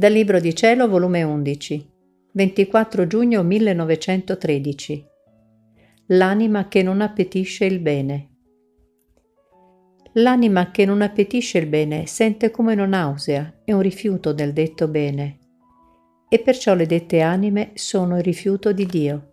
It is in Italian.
Dal Libro di Cielo, volume 11, 24 giugno 1913. L'anima che non appetisce il bene. L'anima che non appetisce il bene sente come una nausea e un rifiuto del detto bene, e perciò le dette anime sono il rifiuto di Dio.